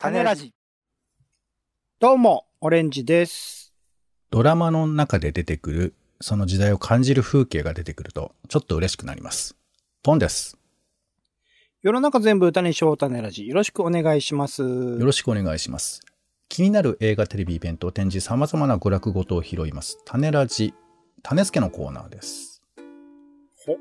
種ラジ。どうも、オレンジです。ドラマの中で出てくる、その時代を感じる風景が出てくると、ちょっと嬉しくなります。ポンです。世の中全部歌にしよう種ラジ。よろしくお願いします。よろしくお願いします。気になる映画、テレビ、イベント、展示、様々な娯楽ごとを拾います。種ラジ、種付けのコーナーです。ほ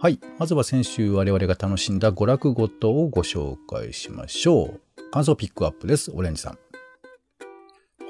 はい。まずは先週我々が楽しんだ娯楽ごとをご紹介しましょう。感想ピックアップです。オレンジさん。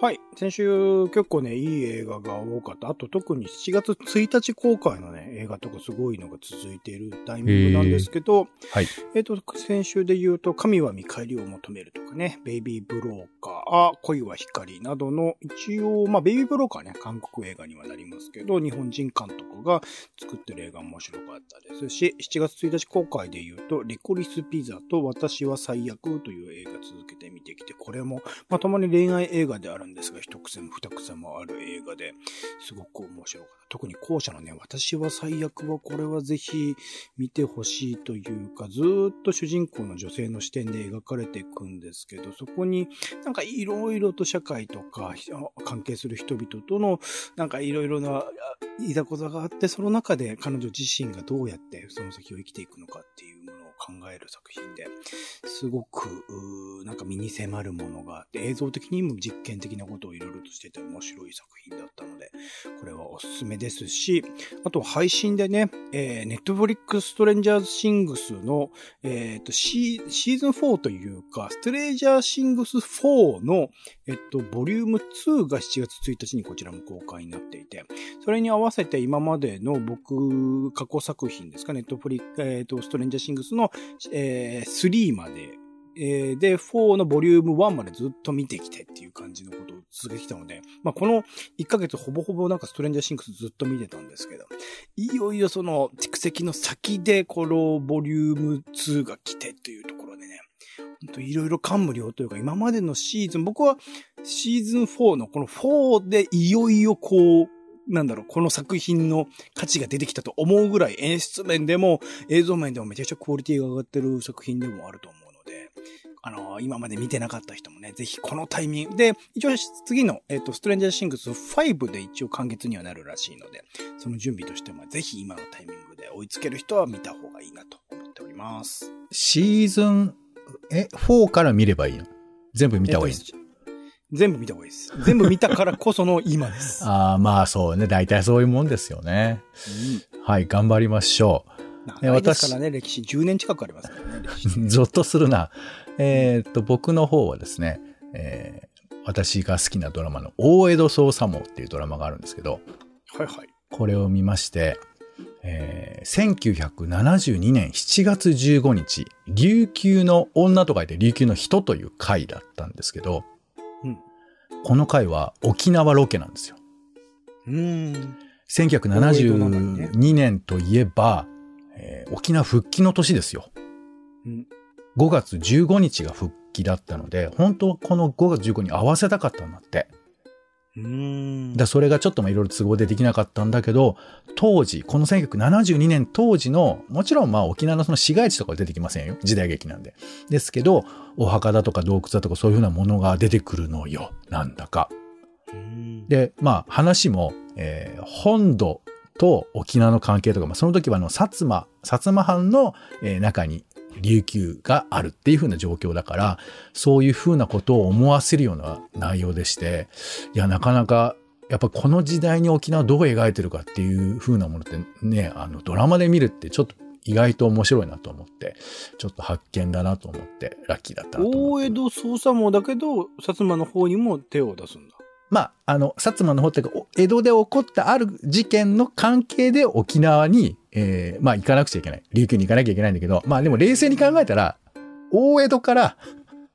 はい。先週結構ね、いい映画が多かった。あと特に7月1日公開のね、映画とかすごいのが続いているタイミングなんですけど、はい。えっ、と、先週で言うと、神は見返りを求めるとかね、ベイビーブローカー、恋は光などの、一応、まあ、ベイビーブローカーね、韓国映画にはなりますけど、日本人監督が作ってる映画面白かったですし、7月1日公開で言うと、リコリスピザと私は最悪という映画続けて見てきて、これも、まあ、たまに恋愛映画であるんですが、一癖も二癖もある映画で、すごく面白かった。特に後者のね、私は最悪はこれはぜひ見てほしいというか、ずっと主人公の女性の視点で描かれていくんですけど、そこになんかいろいろと社会とか関係する人々とのなんかいろいろないざこざがあって、その中で彼女自身がどうやってその先を生きていくのかっていうものを考える作品で、すごく、なんか身に迫るものがあって、映像的にも実験的なことをいろいろとしてて面白い作品だったので、これはおすすめですし、あと配信でね、えー、ネットフリックスストレンジャーズシングスの、えっ、とシー、シーズン4というか、ストレンジャーシングス4の、えっと、ボリューム2が7月1日にこちらも公開になっていて、それに合わせて今までの僕、過去作品ですか、ネットフリック、えっ、と、ストレンジャーシングスの、えー、3まで、えーで、4のボリューム1までずっと見てきてっていう感じのことを続けてきたので、まあ、この1ヶ月ほぼほぼなんかストレンジャーシングスずっと見てたんですけど、いよいよその蓄積の先でこのボリューム2が来てというところでね、本当いろいろ感無量というか、今までのシーズン、僕はシーズン4のこの4でいよいよこう、なんだろう、この作品の価値が出てきたと思うぐらい演出面でも映像面でもめちゃくちゃクオリティが上がってる作品でもあると思う。で、あの今まで見てなかった人もね、ぜひこのタイミングで、一応次の、えっ、と、ストレンジャーシングス5で一応完結にはなるらしいので、その準備としてもぜひ今のタイミングで追いつける人は見た方がいいなと思っております。シーズン、え、4から見ればいいの？全部見た方がいいえっと全部見た方がいいです。全部見たからこその今です。ああ、まあそうね。大体そういうもんですよね。はい、頑張りましょうん、長いですからね、歴史10年近くありますからね、歴史。う。ゾッとするな。えーっと、僕の方はですね、えー私が好きなドラマの大江戸捜査網っていうドラマがあるんですけど、はいはい。これを見まして、えー1972年7月15日、琉球の女と書いて琉球の人という回だったんですけど、うんこの回は沖縄ロケなんですよ。うーん。1972年といえば、えー沖縄復帰の年ですよ。うん5月15日が復帰だったので、本当はこの5月15日に合わせたかったんだって。うーん。だそれがちょっとまあいろいろ都合でできなかったんだけど、当時、この1972年当時の、もちろんまあ沖縄のその市街地とかは出てきませんよ。時代劇なんで。ですけど、お墓だとか洞窟だとかそういうふうなものが出てくるのよ。なんだか。で、まあ話も、えー本土と沖縄の関係とか、まあ、その時はあの、薩摩、薩摩藩の、え中に琉球があるっていう風な状況だから、そういう風なことを思わせるような内容でして、いや、なかなか、やっぱこの時代に沖縄をどう描いてるかっていう風なものってね、あの、ドラマで見るってちょっと意外と面白いなと思って、ちょっと発見だなと思って、ラッキーだったなと大江戸捜査網だけど、薩摩の方にも手を出すんだ。まあ、あの、薩摩の方っていうか、江戸で起こったある事件の関係で沖縄に、えーまあ行かなくちゃいけない。琉球に行かなきゃいけないんだけど、まあでも冷静に考えたら、大江戸から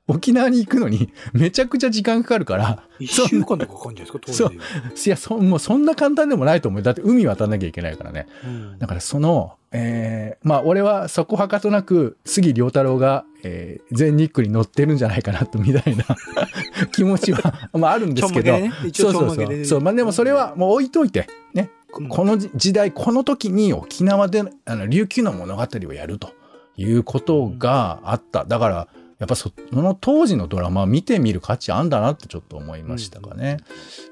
沖縄に行くのにめちゃくちゃ時間かかるから、一週間とかかかるんじゃないですか、当時で言ういや、そ、もうそんな簡単でもないと思う。だって海渡んなきゃいけないからね。うんだからその、えーまあ俺はそこはかとなく杉良太郎が、えー全日空に乗ってるんじゃないかなとみたいな 気持ちは、まああるんですけど。ね一応そうそうそう。そう、まあでもそれはもう置いといて、ね。こうんこの時代、この時に沖縄で、あの、琉球の物語をやるということがあった。だから、やっぱその当時のドラマ見てみる価値あんだなってちょっと思いましたかね。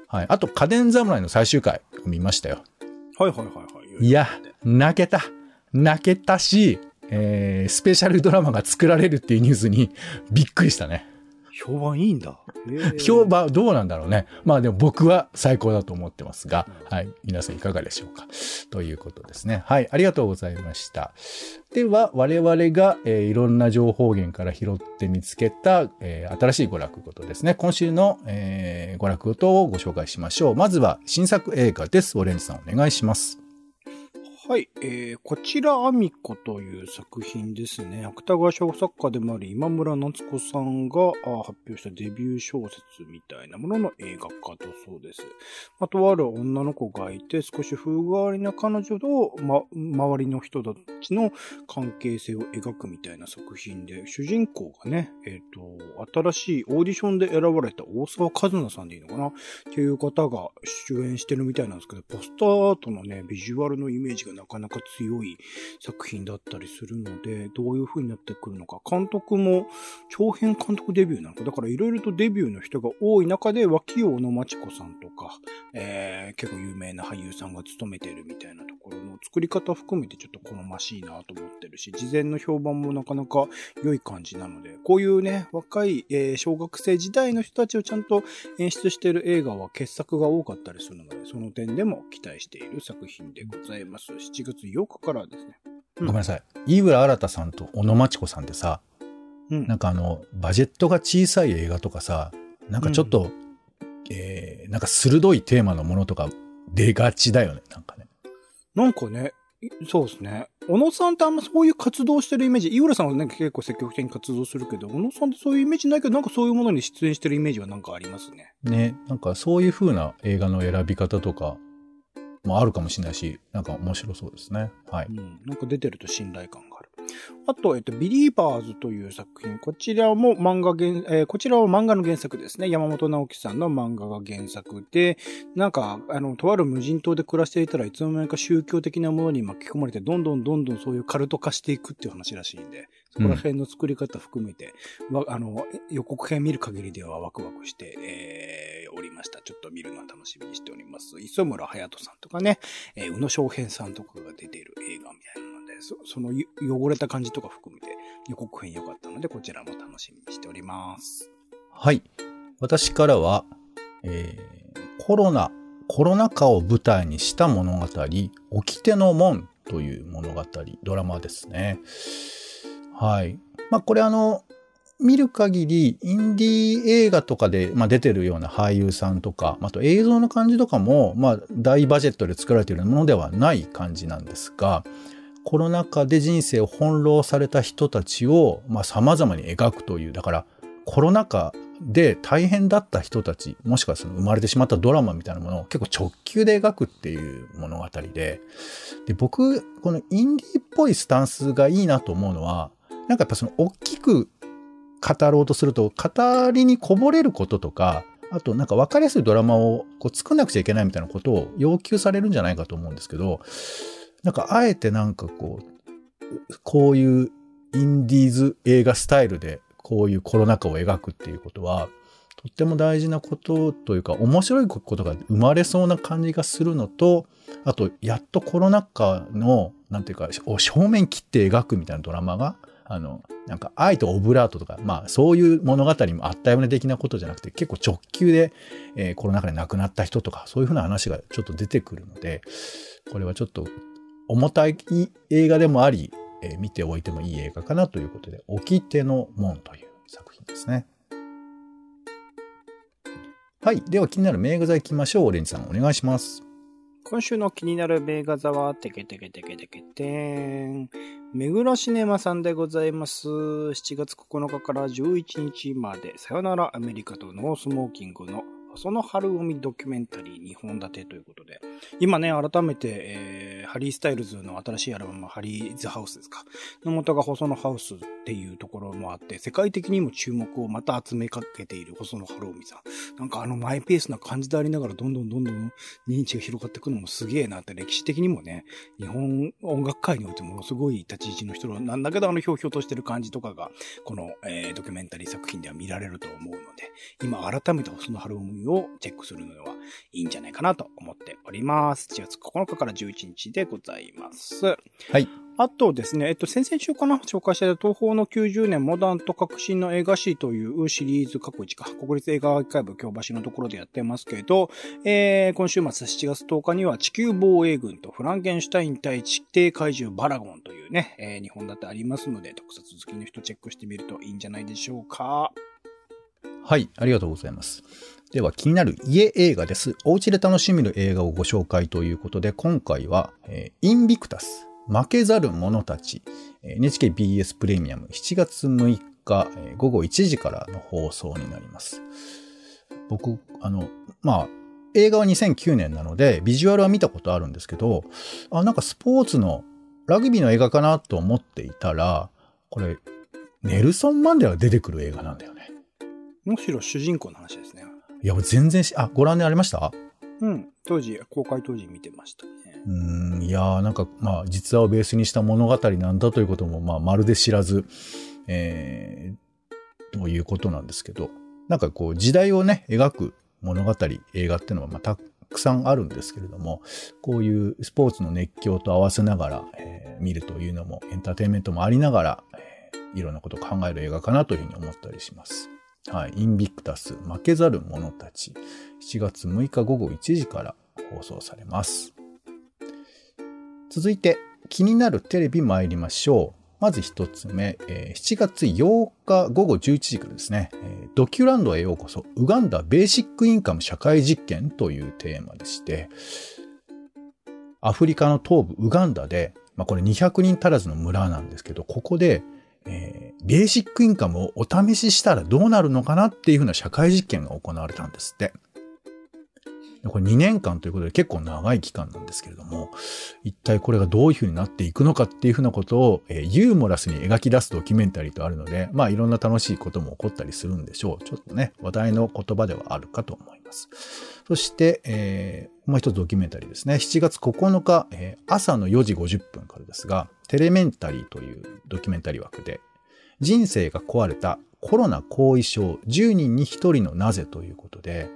はい。あと、家電侍の最終回見ましたよ。はいはいはいはい。いや、泣けた。泣けたし、えー、スペシャルドラマが作られるっていうニュースにびっくりしたね。評判いいんだ。評判どうなんだろうね。まあでも僕は最高だと思ってますが、はい。皆さんいかがでしょうか。ということですね。はい。ありがとうございました。では、我々が、えーいろんな情報源から拾って見つけた、えー新しい娯楽ごとですね。今週の、えー娯楽ごとをご紹介しましょう。まずは新作映画です。オレンジさんお願いします。はい、えー、こちら、アミコという作品ですね。芥川賞作家でもあり、今村夏子さんが発表したデビュー小説みたいなものの映画化だそうです。まあ、とある女の子がいて、少し風変わりな彼女と、ま、周りの人たちの関係性を描くみたいな作品で、主人公がね、えっ、と、新しいオーディションで選ばれた大沢和奈さんでいいのかな？っていう方が主演してるみたいなんですけど、ポスターアートのね、ビジュアルのイメージがなかなか強い作品だったりするので、どういう風になってくるのか。監督も長編監督デビューなのか。だからいろいろとデビューの人が多い中で、脇尾のまちこさんとか、えー、結構有名な俳優さんが務めてるみたいなところの作り方含めてちょっと好ましいなと思ってるし、事前の評判もなかなか良い感じなので、こういうね、若い、えー小学生時代の人たちをちゃんと演出してる映画は傑作が多かったりするので、その点でも期待している作品でございます。7月8日からですね。ごめんなさい。飯浦新さんと小野真知子さんってさ、うん。なんかあの、バジェットが小さい映画とかさ、なんかちょっと、えーなんか鋭いテーマのものとか出がちだよね、なんかね。なんかね、いそうですね。小野さんってあんまそういう活動してるイメージ、井浦さんはね、結構積極的に活動するけど、小野さんってそういうイメージないけど、なんかそういうものに出演してるイメージはなんかありますね。ね、なんかそういう風な映画の選び方とかもあるかもしれないし、なんか面白そうですね。はい。うん。なんか出てると信頼感がある。あと、えっと、ビリーバーズという作品。こちらも漫画原、えーこちらは漫画の原作ですね。山本直樹さんの漫画が原作で、なんか、あの、とある無人島で暮らしていたらいつの間にか宗教的なものに巻き込まれて、どんどんどんどんそういうカルト化していくっていう話らしいんで、そこら辺の作り方含めて、わあの、予告編見る限りではワクワクして、えーました。ちょっと見るのは楽しみにしております。磯村隼人さんとかね、えー宇野昌平さんとかが出ている映画みたいなので、そその汚れた感じとか含めて予告編良かったので、こちらも楽しみにしております。はい。私からは、えーコロナ、コロナ禍を舞台にした物語、掟の門という物語、ドラマですね。はい。まあ、これあの、見る限り、インディー映画とかで、まあ、出てるような俳優さんとか、あと映像の感じとかも、まあ、大バジェットで作られているものではない感じなんですが、コロナ禍で人生を翻弄された人たちを、まあ、様々に描くという、だから、コロナ禍で大変だった人たち、もしくはその生まれてしまったドラマみたいなものを結構直球で描くっていう物語で、で、僕、このインディーっぽいスタンスがいいなと思うのは、なんかやっぱその大きく語ろうとすると、語りにこぼれることとか、あとなんか分かりやすいドラマをこう作んなくちゃいけないみたいなことを要求されるんじゃないかと思うんですけど、なんかあえてなんかこう、こういうインディーズ映画スタイルでこういうコロナ禍を描くっていうことは、とっても大事なことというか、面白いことが生まれそうな感じがするのと、あと、やっとコロナ禍の、なんていうか、を正面切って描くみたいなドラマが、あの、なんか、愛とオブラートとか、まあ、そういう物語もあったよね的なことじゃなくて、結構直球で、えーコロナ禍で亡くなった人とか、そういうふうな話がちょっと出てくるので、これはちょっと重たい映画でもあり、えー見ておいてもいい映画かなということで、掟の門という作品ですね。はい。では気になる名画座行きましょう。オレンジさんお願いします。今週の気になる名画座は、テケテケテケテケテーん。目黒シネマさんでございます。7月9日から11日まで、さよならアメリカとノースモーキングのその春海ドキュメンタリー2本立てということで、今ね、改めて、えー、ハリー・スタイルズの新しいアルバム、ハリーズ・ハウスですか。の元が細野ハウスっていうところもあって、世界的にも注目をまた集めかけている細野晴臣さん。なんかあのマイペースな感じでありながら、どんどんどんどん認知が広がっていくのもすげえなって、歴史的にもね、日本音楽界においてものすごい立ち位置の人なんだけど、あのひょうひょうとしてる感じとかが、この、えー、ドキュメンタリー作品では見られると思うので、今改めて細野晴臣をチェックするのはいいんじゃないかなと思っております。4月9日から11日でございます。はい。あとですね、えっと、先々週かな紹介した東方の90年モダンと革新の映画史というシリーズ過去1か、国立映画アーカイブ京橋のところでやってますけど、えー、今週末7月10日には地球防衛軍とフランケンシュタイン対地底怪獣バラゴンというね、えー、日本だってありますので、特撮好きの人チェックしてみるといいんじゃないでしょうか。はい、ありがとうございます。では気になる家映画です。お家で楽しめる映画をご紹介ということで、今回は、えー、インビクタス。負けざる者たち、NHKBS プレミアム7月6日午後1時からの放送になります。僕、あの、まあ、映画は2009年なので、ビジュアルは見たことあるんですけど、あ、なんかスポーツの、ラグビーの映画かなと思っていたら、これ、ネルソン・マンデラが出てくる映画なんだよね。むしろ主人公の話ですね。いや、全然し、あ、ご覧になりました？うん。当時、公開当時見てましたね。うん、いやーなんか、まあ、実話をベースにした物語なんだということも、まあ、まるで知らず、えー、ということなんですけど、なんかこう、時代をね、描く物語、映画っていうのは、まあ、たくさんあるんですけれども、こういうスポーツの熱狂と合わせながら、えー、見るというのも、エンターテインメントもありながら、えー、いろんなことを考える映画かなというふうに思ったりします。はい。インビクタス、負けざる者たち。7月6日午後1時から放送されます。続いて、気になるテレビ参りましょう。まず一つ目、え、7月8日午後11時からですね、え、ドキュランドへようこそ、ウガンダベーシックインカム社会実験というテーマでして、アフリカの東部ウガンダで、まあこれ200人足らずの村なんですけど、ここで、えー、ベーシックインカムをお試ししたらどうなるのかなっていうふうな社会実験が行われたんですって。これ2年間ということで結構長い期間なんですけれども、一体これがどういう風になっていくのかっていう風なことを、えー、ユーモラスに描き出すドキュメンタリーとあるので、まあいろんな楽しいことも起こったりするんでしょう。ちょっとね、話題の言葉ではあるかと思います。そして、えー、もう一つドキュメンタリーですね。7月9日、えー、朝の4時50分からですが、テレメンタリーというドキュメンタリー枠で、人生が壊れたコロナ後遺症10人に1人のなぜということで、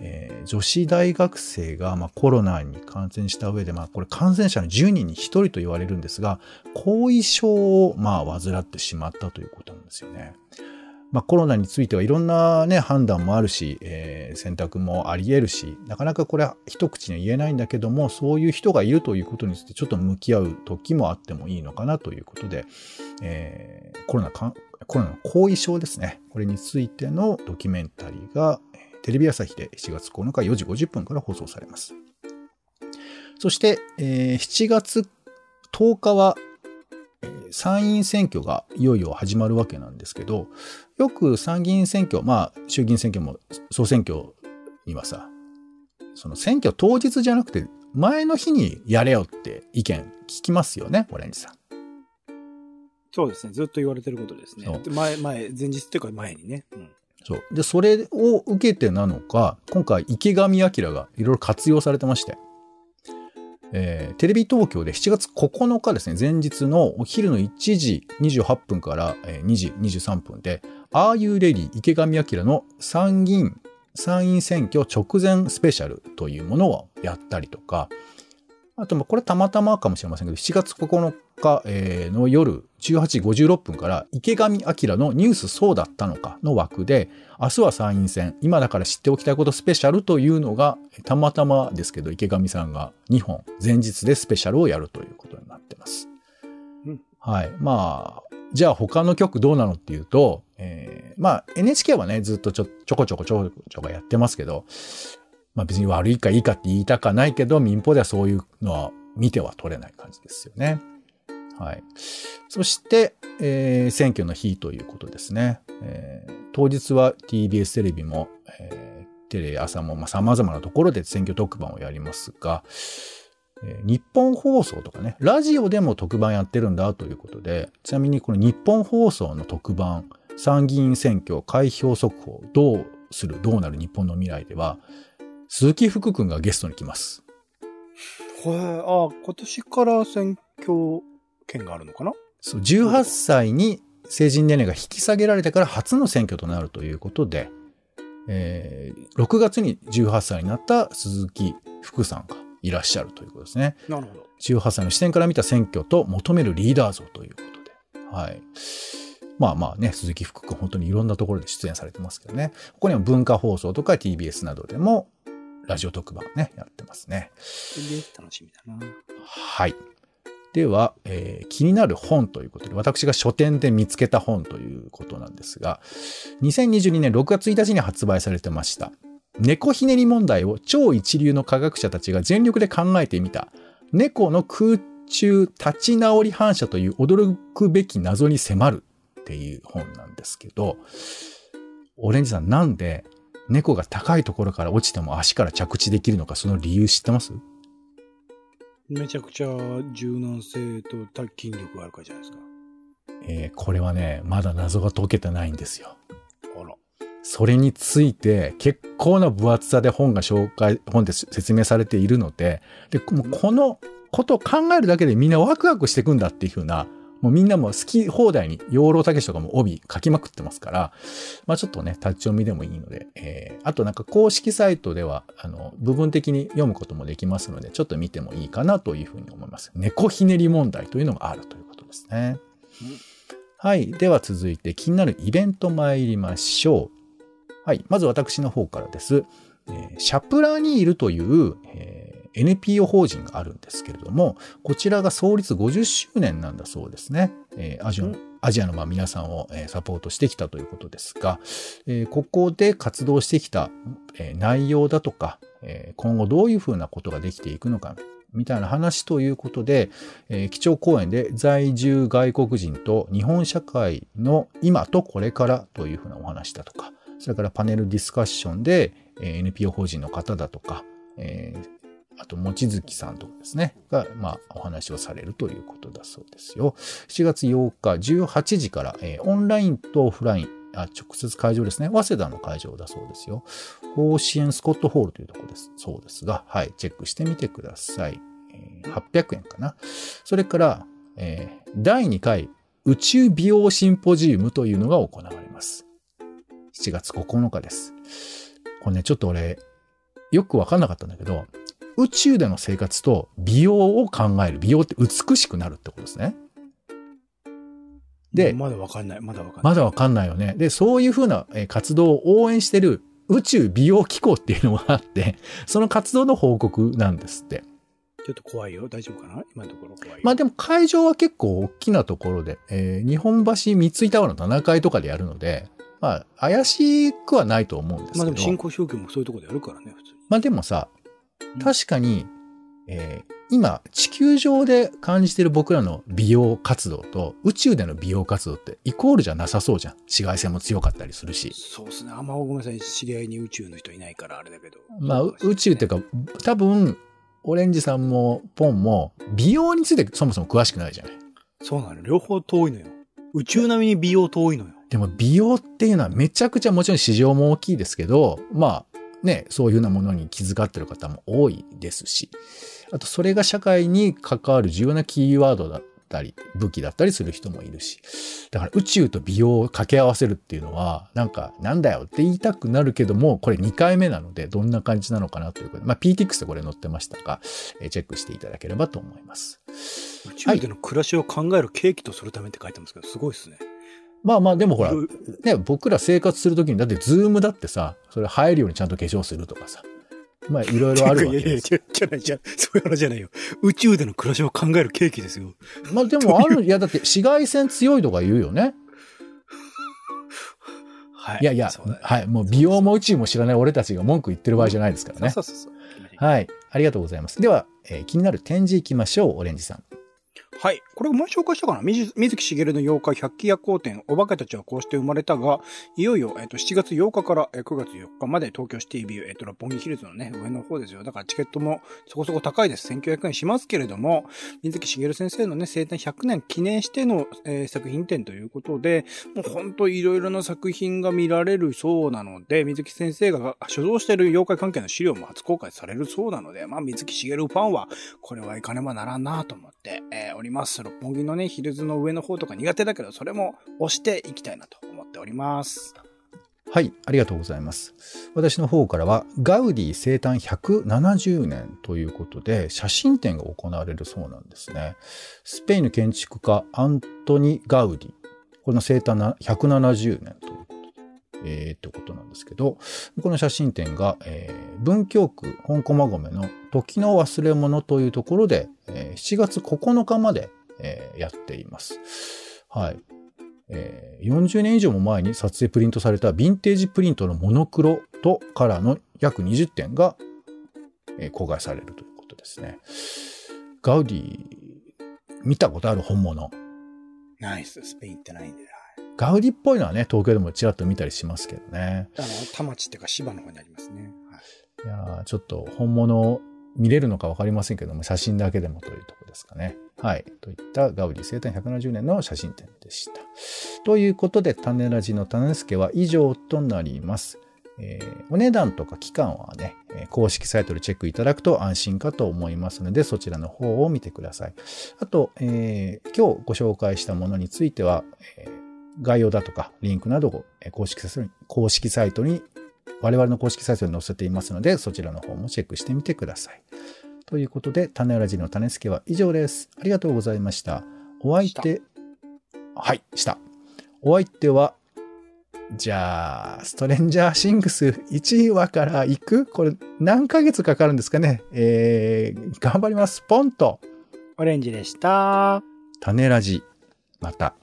えー、女子大学生が、まあ、コロナに感染した上で、まあ、これ感染者の10人に1人と言われるんですが、後遺症を、まあ、患ってしまったということなんですよね。まあ、コロナについてはいろんなね、判断もあるし、えー、選択もあり得るし、なかなかこれは一口には言えないんだけども、そういう人がいるということについてちょっと向き合う時もあってもいいのかなということで、えー、コロナか、コロナの後遺症ですね。これについてのドキュメンタリーが、テレビ朝日で7月9日4時50分から放送されます。そして、えー、7月10日は、参院選挙がいよいよ始まるわけなんですけど、よく参議院選挙、まあ衆議院選挙も総選挙にはさ、その選挙当日じゃなくて前の日にやれよって意見聞きますよね、オレンジさん。そうですね。ずっと言われてることですね。前、前、前日っていうか前にね。うん、そう。で、それを受けてなのか、今回池上彰がいろいろ活用されてまして、えー、テレビ東京で7月9日ですね、前日のお昼の1時28分から2時23分で、ああいうレディ池上彰の参議院、参院選挙直前スペシャルというものをやったりとか、あと、これたまたまかもしれませんけど、7月9日の夜18時56分から池上彰のニュースそうだったのかの枠で、明日は参院選、今だから知っておきたいことスペシャルというのが、たまたまですけど、池上さんが2本前日でスペシャルをやるということになってます。うん、はい。まあ、じゃあ他の曲どうなのっていうと、えー、まあ NHK はね、ずっとちょちょこちょこちょこちょこやってますけど、まあ別に悪いかいいかって言いたかないけど、民放ではそういうのは見ては取れない感じですよね。はい。そして、えー、選挙の日ということですね。えー、当日は TBS テレビも、えー、テレ朝も、まあ、様々なところで選挙特番をやりますが、えー日本放送とかね、ラジオでも特番やってるんだということで、ちなみにこの日本放送の特番、参議院選挙開票速報、どうする、どうなる日本の未来では、鈴木福君がゲストに来ます。これ、あ、今年から選挙権があるのかな？そう18歳に成人年齢が引き下げられてから初の選挙となるということで、えー6月に18歳になった鈴木福さんがいらっしゃるということですね。なるほど。18歳の視点から見た選挙と求めるリーダー像ということで。はい。まあまあね、鈴木福君本当にいろんなところで出演されてますけどね。ここにも文化放送とか TBS などでもラジオ特番ね、やってますね。楽しみだな。はい。では、えー気になる本ということで、私が書店で見つけた本ということなんですが、2022年6月1日に発売されてました。猫ひねり問題を超一流の科学者たちが全力で考えてみた。猫の空中立ち直り反射という驚くべき謎に迫るっていう本なんですけど、オレンジさんなんで猫が高いところから落ちても足から着地できるのかその理由知ってます？めちゃくちゃ柔軟性と筋力があるからじゃないですか。えーこれはね、まだ謎が解けてないんですよ。あら。それについて結構な分厚さで本が紹介、本で説明されているので、で、もうこのことを考えるだけでみんなワクワクしていくんだっていう風な、もうみんなも好き放題に養老たけしとかも帯書きまくってますから、まあちょっとね、立ち読みでもいいので、えーあとなんか公式サイトでは、あの、部分的に読むこともできますので、ちょっと見てもいいかなというふうに思います。猫ひねり問題というのがあるということですね。はい。では続いて気になるイベント参りましょう。はい。まず私の方からです。えーシャプラニールという、えー NPO 法人があるんですけれども、こちらが創立50周年なんだそうですね。えーアジアのうんアジアのまあ皆さんをえーサポートしてきたということですが、えーここで活動してきたえー内容だとか、えー今後どういうふうなことができていくのか、みたいな話ということで、えー基調講演で在住外国人と日本社会の今とこれからというふうなお話だとか、それからパネルディスカッションで、えー NPO 法人の方だとか、えーあと、望月さんとかですね、が、まあ、お話をされるということだそうですよ。7月8日18時から、えーオンラインとオフライン、あ直接会場ですね。早稲田の会場だそうですよ。甲子園スコットホールというところです。そうですが、はい、チェックしてみてください。えー800円かな。それから、えー第2回宇宙美容シンポジウムというのが行われます。7月9日です。これね、ちょっと俺、よくわかんなかったんだけど、宇宙での生活と美容を考える。美容って美しくなるってことですね。でまだわかんない。まだわかんない。まだわかんないよね。で、そういうふうなえー活動を応援してる宇宙美容機構っていうのがあって、その活動の報告なんですって。ちょっと怖いよ。大丈夫かな？今のところ怖いよ。まあでも会場は結構大きなところで、えー日本橋三井タワーの7階とかでやるので、まあ怪しくはないと思うんですけど。まあでも新興宗教もそういうところでやるからね、普通に。まあでもさうん、確かに、えー今、地球上で感じてる僕らの美容活動と宇宙での美容活動ってイコールじゃなさそうじゃん。紫外線も強かったりするし。そうですね。あんまごめんなさい。知り合いに宇宙の人いないからあれだけど。まあ、う宇宙っていうか。か、多分、オレンジさんもポンも美容についてそもそも詳しくないじゃない。そうなの。両方遠いのよ。宇宙並みに美容遠いのよ。でも美容っていうのはめちゃくちゃもちろん市場も大きいですけど、まあね、そういうようなものに気遣ってる方も多いですし、あとそれが社会に関わる重要なキーワードだったり、武器だったりする人もいるし、だから宇宙と美容を掛け合わせるっていうのは、なんかなんだよって言いたくなるけども、これ2回目なのでどんな感じなのかなということで、まあ PTX でこれ載ってましたが、えーチェックしていただければと思います。宇宙での暮らしを考える契機とするためって書いてますけど、すごいですね。まあまあでもほらね、僕ら生活するときに、だってズームだってさ、それ入るようにちゃんと化粧するとかさ。まあいろいろあるわけいやいや、です。じゃじゃない、じゃそういう話じゃないよ。宇宙での暮らしを考える契機ですよ。まあでもある、いやだって紫外線強いとか言うよね。はい。いやいやはい、もう美容も宇宙も知らない俺たちが文句言ってる場合じゃないですからね。そうそうそうそう。はい、ありがとうございます。では、えー気になる展示行きましょう、オレンジさん。はい。これ前紹介したかな？水水木しげるの妖怪百鬼夜行展、お化けたちはこうして生まれたが、いよいよ、えっ、と、7月8日から、え9月4日まで東京シティビュー、えっ、と、六本木ヒルズのね、上の方ですよ。だからチケットもそこそこ高いです。1900円しますけれども、水木しげる先生のね、生誕100年記念しての、えー作品展ということで、もうほんといろいろな作品が見られるそうなので、水木先生が所蔵している妖怪関係の資料も初公開されるそうなので、まあ、水木しげるファンは、これはいかねばならんなと思って、えーおります。六本木のね、ヒルズの上の方とか苦手だけど、それも押していきたいなと思っております。はい、ありがとうございます。私の方からは、ガウディ生誕170年ということで、写真展が行われるそうなんですね。スペインの建築家、アントニ・ガウディ。この生誕170年ということ、えー、ってことなんですけど、この写真展が、えー文京区本駒込の時の忘れ物というところで、えー7月9日まで、えーやっています。はい。えー40年以上も前に撮影プリントされたヴィンテージプリントのモノクロとカラーの約20点が、えー公開されるということですね。ガウディ、見たことある本物？ナイス。スペインってないんで。ガウディっぽいのはね、東京でもちらっと見たりしますけどね。あの、田町っていうか芝の方にありますね。はいいやーちょっと本物見れるのか分かりませんけども、写真だけでもというところですかね。はい。といったガウディ生誕170年の写真展でした。ということで、種ラジの種助は以上となります。えーお値段とか期間はね、えー公式サイトでチェックいただくと安心かと思いますので、そちらの方を見てください。あと、えー今日ご紹介したものについては、えー概要だとかリンクなどをえー公式サイトに公式サイトに我々の公式サイトに載せていますので、そちらの方もチェックしてみてください。ということで、種ラジの種付けは以上です。ありがとうございました。お相手、はい、した。お相手は、じゃあ、ストレンジャーシングス1話から行く？これ何ヶ月かかるんですかね？えー、頑張ります。ポンと、オレンジでした。種ラジ。また。